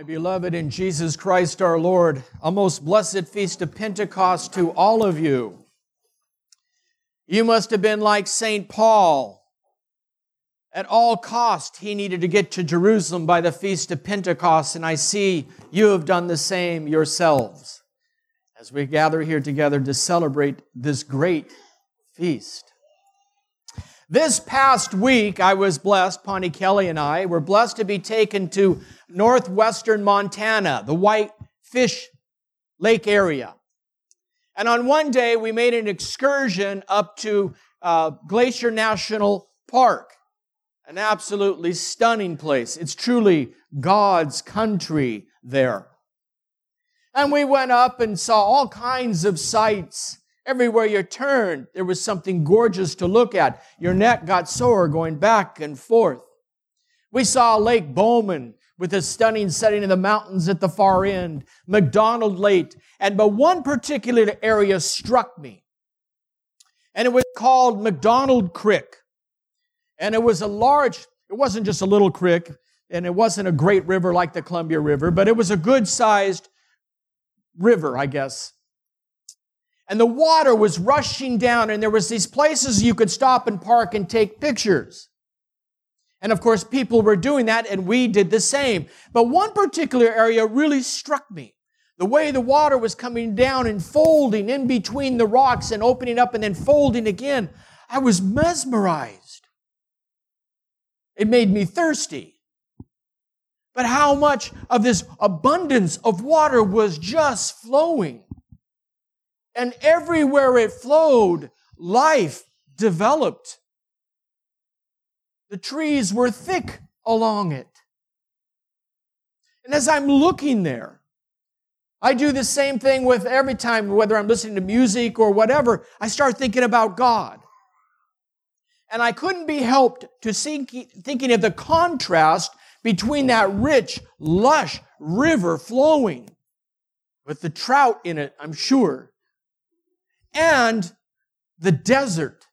My beloved in Jesus Christ our Lord, a most blessed feast of Pentecost to all of you. You must have been like St. Paul. At all cost, he needed to get to Jerusalem by the feast of Pentecost, and I see you have done the same yourselves as we gather here together to celebrate this great feast. This past week, I was blessed, Pawnee Kelly and I were blessed to be taken to northwestern Montana, the White Fish Lake area. And on one day, we made an excursion up to uh, Glacier National Park, an absolutely stunning place. It's truly God's country there. And we went up and saw all kinds of sights Everywhere you turned, there was something gorgeous to look at. Your neck got sore going back and forth. We saw Lake Bowman with a stunning setting in the mountains at the far end, McDonald Lake, and but one particular area struck me. And it was called McDonald Creek. And it was a large, it wasn't just a little creek, and it wasn't a great river like the Columbia River, but it was a good sized river, I guess and the water was rushing down and there was these places you could stop and park and take pictures. And of course, people were doing that and we did the same. But one particular area really struck me. The way the water was coming down and folding in between the rocks and opening up and then folding again. I was mesmerized. It made me thirsty. But how much of this abundance of water was just flowing? And everywhere it flowed, life developed. The trees were thick along it. And as I'm looking there, I do the same thing with every time, whether I'm listening to music or whatever, I start thinking about God. And I couldn't be helped to thinking of the contrast between that rich, lush river flowing with the trout in it, I'm sure, and the desert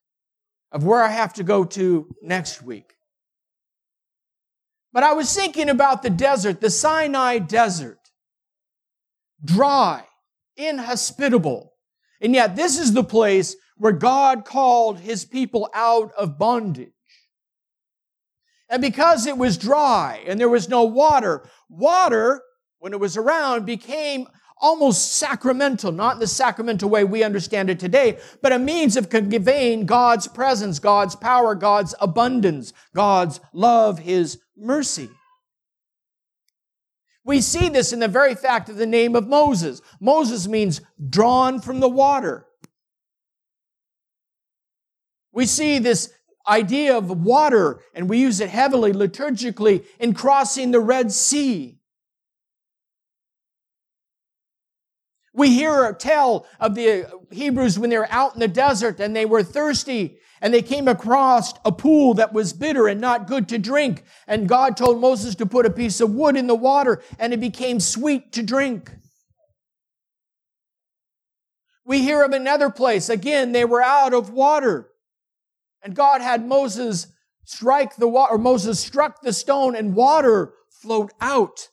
of where I have to go to next week. But I was thinking about the desert, the Sinai desert. Dry, inhospitable. And yet, this is the place where God called his people out of bondage. And because it was dry and there was no water, water, when it was around, became almost sacramental, not in the sacramental way we understand it today, but a means of conveying God's presence, God's power, God's abundance, God's love, His mercy. We see this in the very fact of the name of Moses. Moses means drawn from the water. We see this idea of water, and we use it heavily liturgically in crossing the Red Sea. We hear tell of the uh, Hebrews when they were out in the desert and they were thirsty and they came across a pool that was bitter and not good to drink. And God told Moses to put a piece of wood in the water and it became sweet to drink. We hear of another place. Again, they were out of water. And God had Moses strike the water, or Moses struck the stone and water flowed out.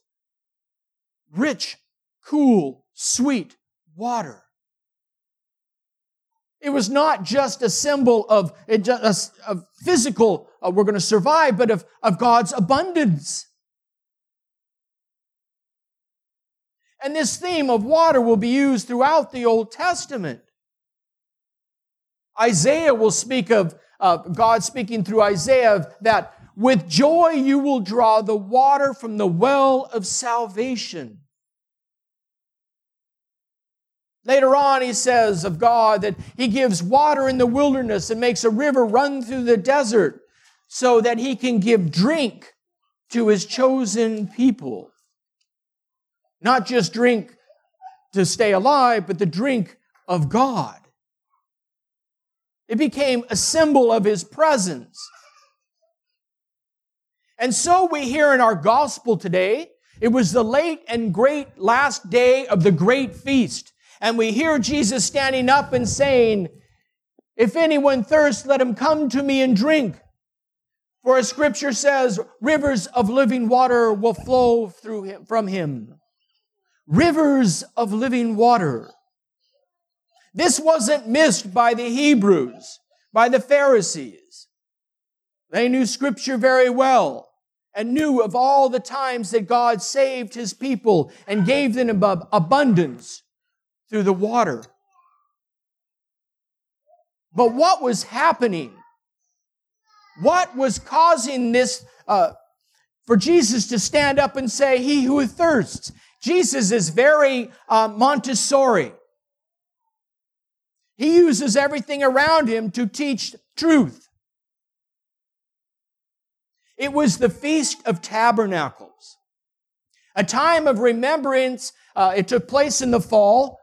Rich, cool, sweet water. It was not just a symbol of, of physical, uh, we're going to survive, but of, of God's abundance. And this theme of water will be used throughout the Old Testament. Isaiah will speak of uh, God speaking through Isaiah that with joy you will draw the water from the well of salvation. Later on, he says of God that he gives water in the wilderness and makes a river run through the desert so that he can give drink to his chosen people. Not just drink to stay alive, but the drink of God. It became a symbol of his presence. And so we hear in our gospel today, it was the late and great last day of the great feast and we hear Jesus standing up and saying, If anyone thirsts, let him come to me and drink. For as scripture says, rivers of living water will flow through him, from him. Rivers of living water. This wasn't missed by the Hebrews, by the Pharisees. They knew scripture very well and knew of all the times that God saved his people and gave them abundance through the water. But what was happening what was causing this uh, for Jesus to stand up and say, He who thirsts? Jesus is very uh, Montessori. He uses everything around him to teach truth. It was the Feast of Tabernacles, a time of remembrance. Uh, it took place in the fall,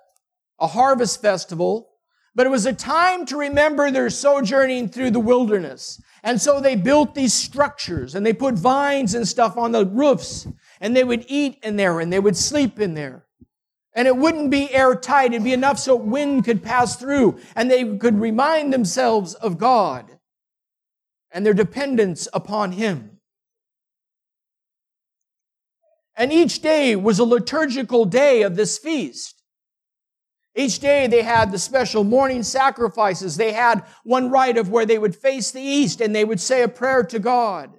a harvest festival, but it was a time to remember their sojourning through the wilderness and so they built these structures and they put vines and stuff on the roofs and they would eat in there and they would sleep in there. And it wouldn't be airtight. It'd be enough so wind could pass through and they could remind themselves of God and their dependence upon Him. And each day was a liturgical day of this feast. Each day they had the special morning sacrifices. They had one rite of where they would face the east and they would say a prayer to God.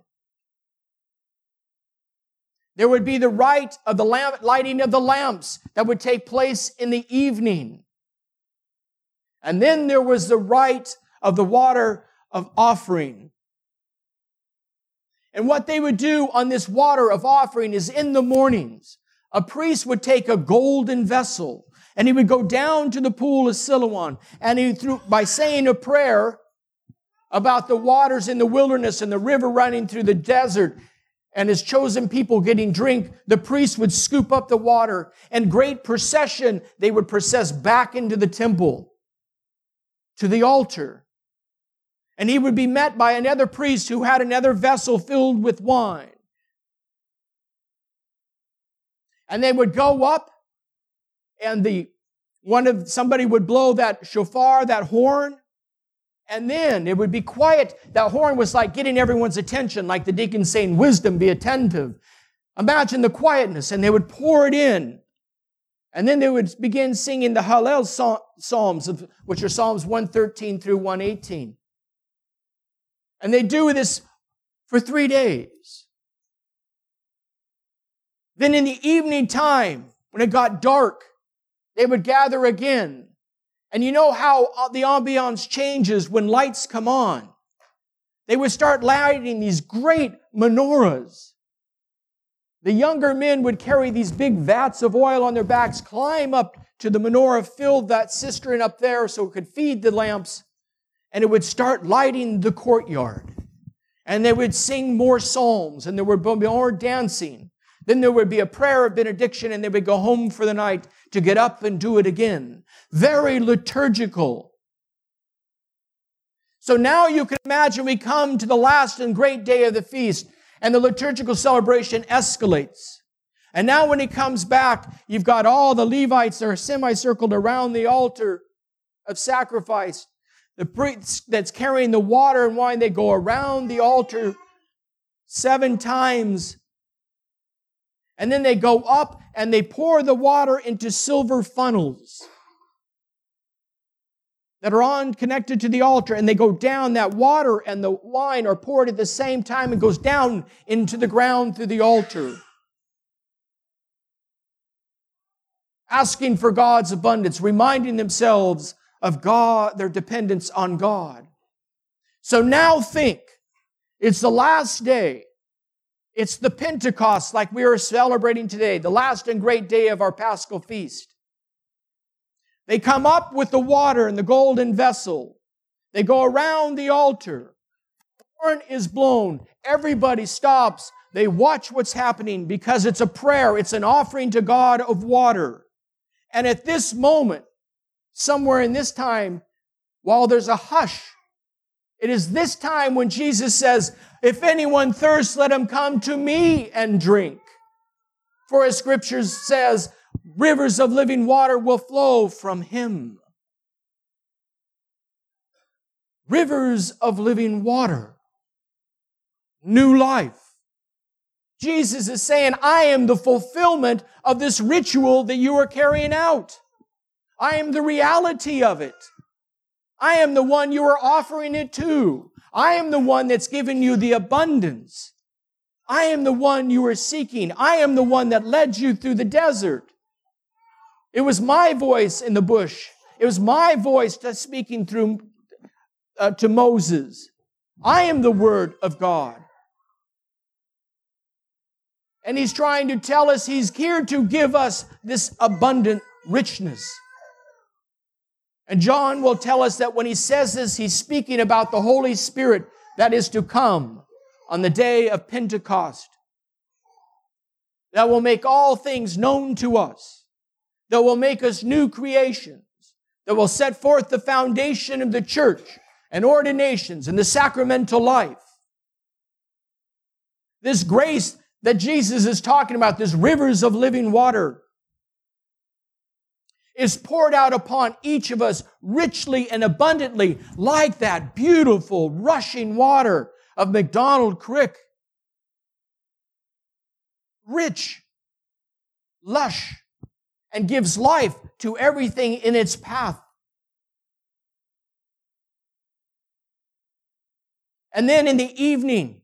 There would be the rite of the lamp, lighting of the lamps that would take place in the evening. And then there was the rite of the water of offering. And what they would do on this water of offering is in the mornings, a priest would take a golden vessel and he would go down to the pool of Siloam and he through, by saying a prayer about the waters in the wilderness and the river running through the desert and his chosen people getting drink, the priest would scoop up the water and great procession, they would process back into the temple to the altar. And he would be met by another priest who had another vessel filled with wine. And they would go up and the one of somebody would blow that shofar, that horn, and then it would be quiet. That horn was like getting everyone's attention, like the deacon saying, Wisdom, be attentive. Imagine the quietness, and they would pour it in. And then they would begin singing the Hallel Psalms, which are Psalms 113 through 118. And they do this for three days. Then in the evening time, when it got dark, they would gather again. And you know how uh, the ambiance changes when lights come on. They would start lighting these great menorahs. The younger men would carry these big vats of oil on their backs, climb up to the menorah, fill that cistern up there so it could feed the lamps, and it would start lighting the courtyard. And they would sing more psalms, and there would be more dancing. Then there would be a prayer of benediction and they would go home for the night to get up and do it again. Very liturgical. So now you can imagine we come to the last and great day of the feast and the liturgical celebration escalates. And now when he comes back, you've got all the Levites that are semicircled around the altar of sacrifice. The priest that's carrying the water and wine, they go around the altar seven times and then they go up and they pour the water into silver funnels that are on connected to the altar and they go down. That water and the wine are poured at the same time and goes down into the ground through the altar asking for God's abundance reminding themselves of God their dependence on God. So now think it's the last day it's the Pentecost, like we are celebrating today, the last and great day of our Paschal feast. They come up with the water and the golden vessel. They go around the altar. Horn is blown. Everybody stops. They watch what's happening because it's a prayer. It's an offering to God of water. And at this moment, somewhere in this time, while there's a hush, it is this time when Jesus says, if anyone thirsts, let him come to me and drink. For as scripture says, rivers of living water will flow from him. Rivers of living water. new life. Jesus is saying, I am the fulfillment of this ritual that you are carrying out. I am the reality of it. I am the one you are offering it to. I am the one that's given you the abundance. I am the one you are seeking. I am the one that led you through the desert. It was my voice in the bush. It was my voice that's speaking through uh, to Moses. I am the word of God. And he's trying to tell us he's here to give us this abundant richness. And John will tell us that when he says this, he's speaking about the Holy Spirit that is to come on the day of Pentecost. That will make all things known to us. That will make us new creations. That will set forth the foundation of the church and ordinations and the sacramental life. This grace that Jesus is talking about, this rivers of living water, is poured out upon each of us richly and abundantly, like that beautiful rushing water of McDonald Creek. Rich, lush, and gives life to everything in its path. And then in the evening,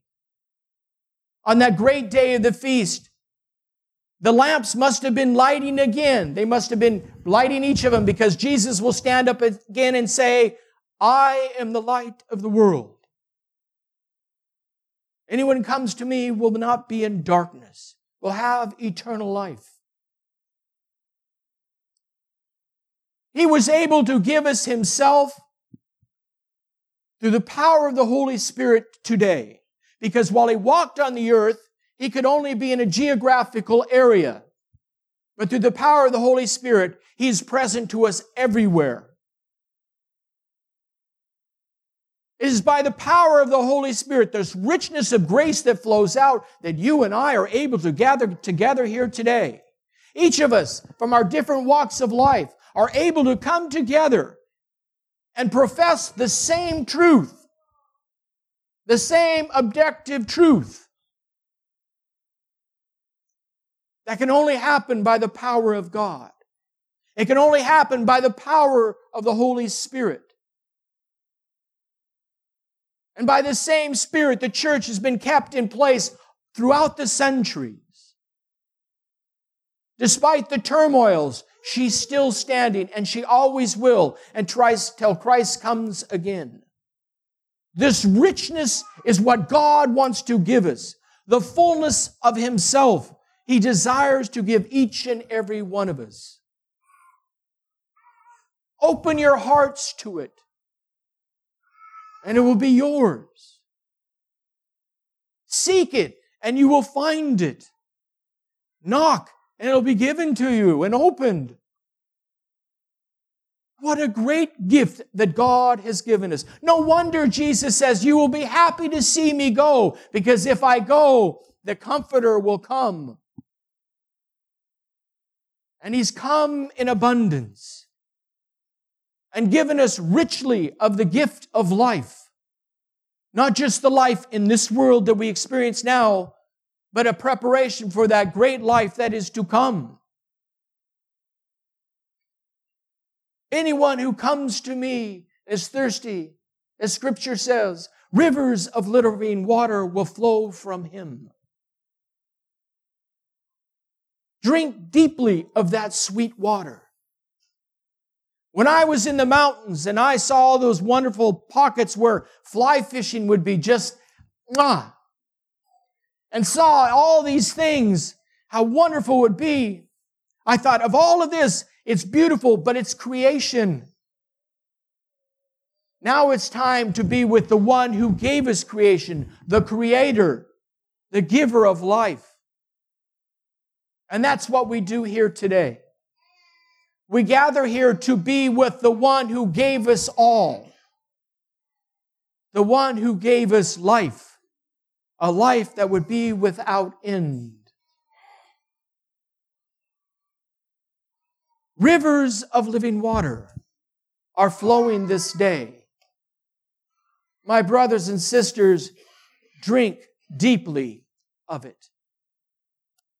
on that great day of the feast, the lamps must have been lighting again. They must have been lighting each of them because Jesus will stand up again and say, I am the light of the world. Anyone who comes to me will not be in darkness, will have eternal life. He was able to give us himself through the power of the Holy Spirit today. Because while he walked on the earth, he could only be in a geographical area. But through the power of the Holy Spirit, He is present to us everywhere. It is by the power of the Holy Spirit, this richness of grace that flows out, that you and I are able to gather together here today. Each of us, from our different walks of life, are able to come together and profess the same truth, the same objective truth. That can only happen by the power of God. It can only happen by the power of the Holy Spirit. And by the same Spirit, the church has been kept in place throughout the centuries. Despite the turmoils, she's still standing and she always will and till Christ comes again. This richness is what God wants to give us. The fullness of Himself he desires to give each and every one of us. Open your hearts to it, and it will be yours. Seek it, and you will find it. Knock, and it'll be given to you and opened. What a great gift that God has given us. No wonder Jesus says, You will be happy to see me go, because if I go, the Comforter will come. And He's come in abundance and given us richly of the gift of life. Not just the life in this world that we experience now, but a preparation for that great life that is to come. Anyone who comes to me is thirsty, as scripture says, rivers of living water will flow from him. Drink deeply of that sweet water. When I was in the mountains and I saw all those wonderful pockets where fly fishing would be just, ah, and saw all these things, how wonderful it would be. I thought of all of this, it's beautiful, but it's creation. Now it's time to be with the one who gave us creation, the creator, the giver of life. And that's what we do here today. We gather here to be with the one who gave us all, the one who gave us life, a life that would be without end. Rivers of living water are flowing this day. My brothers and sisters, drink deeply of it.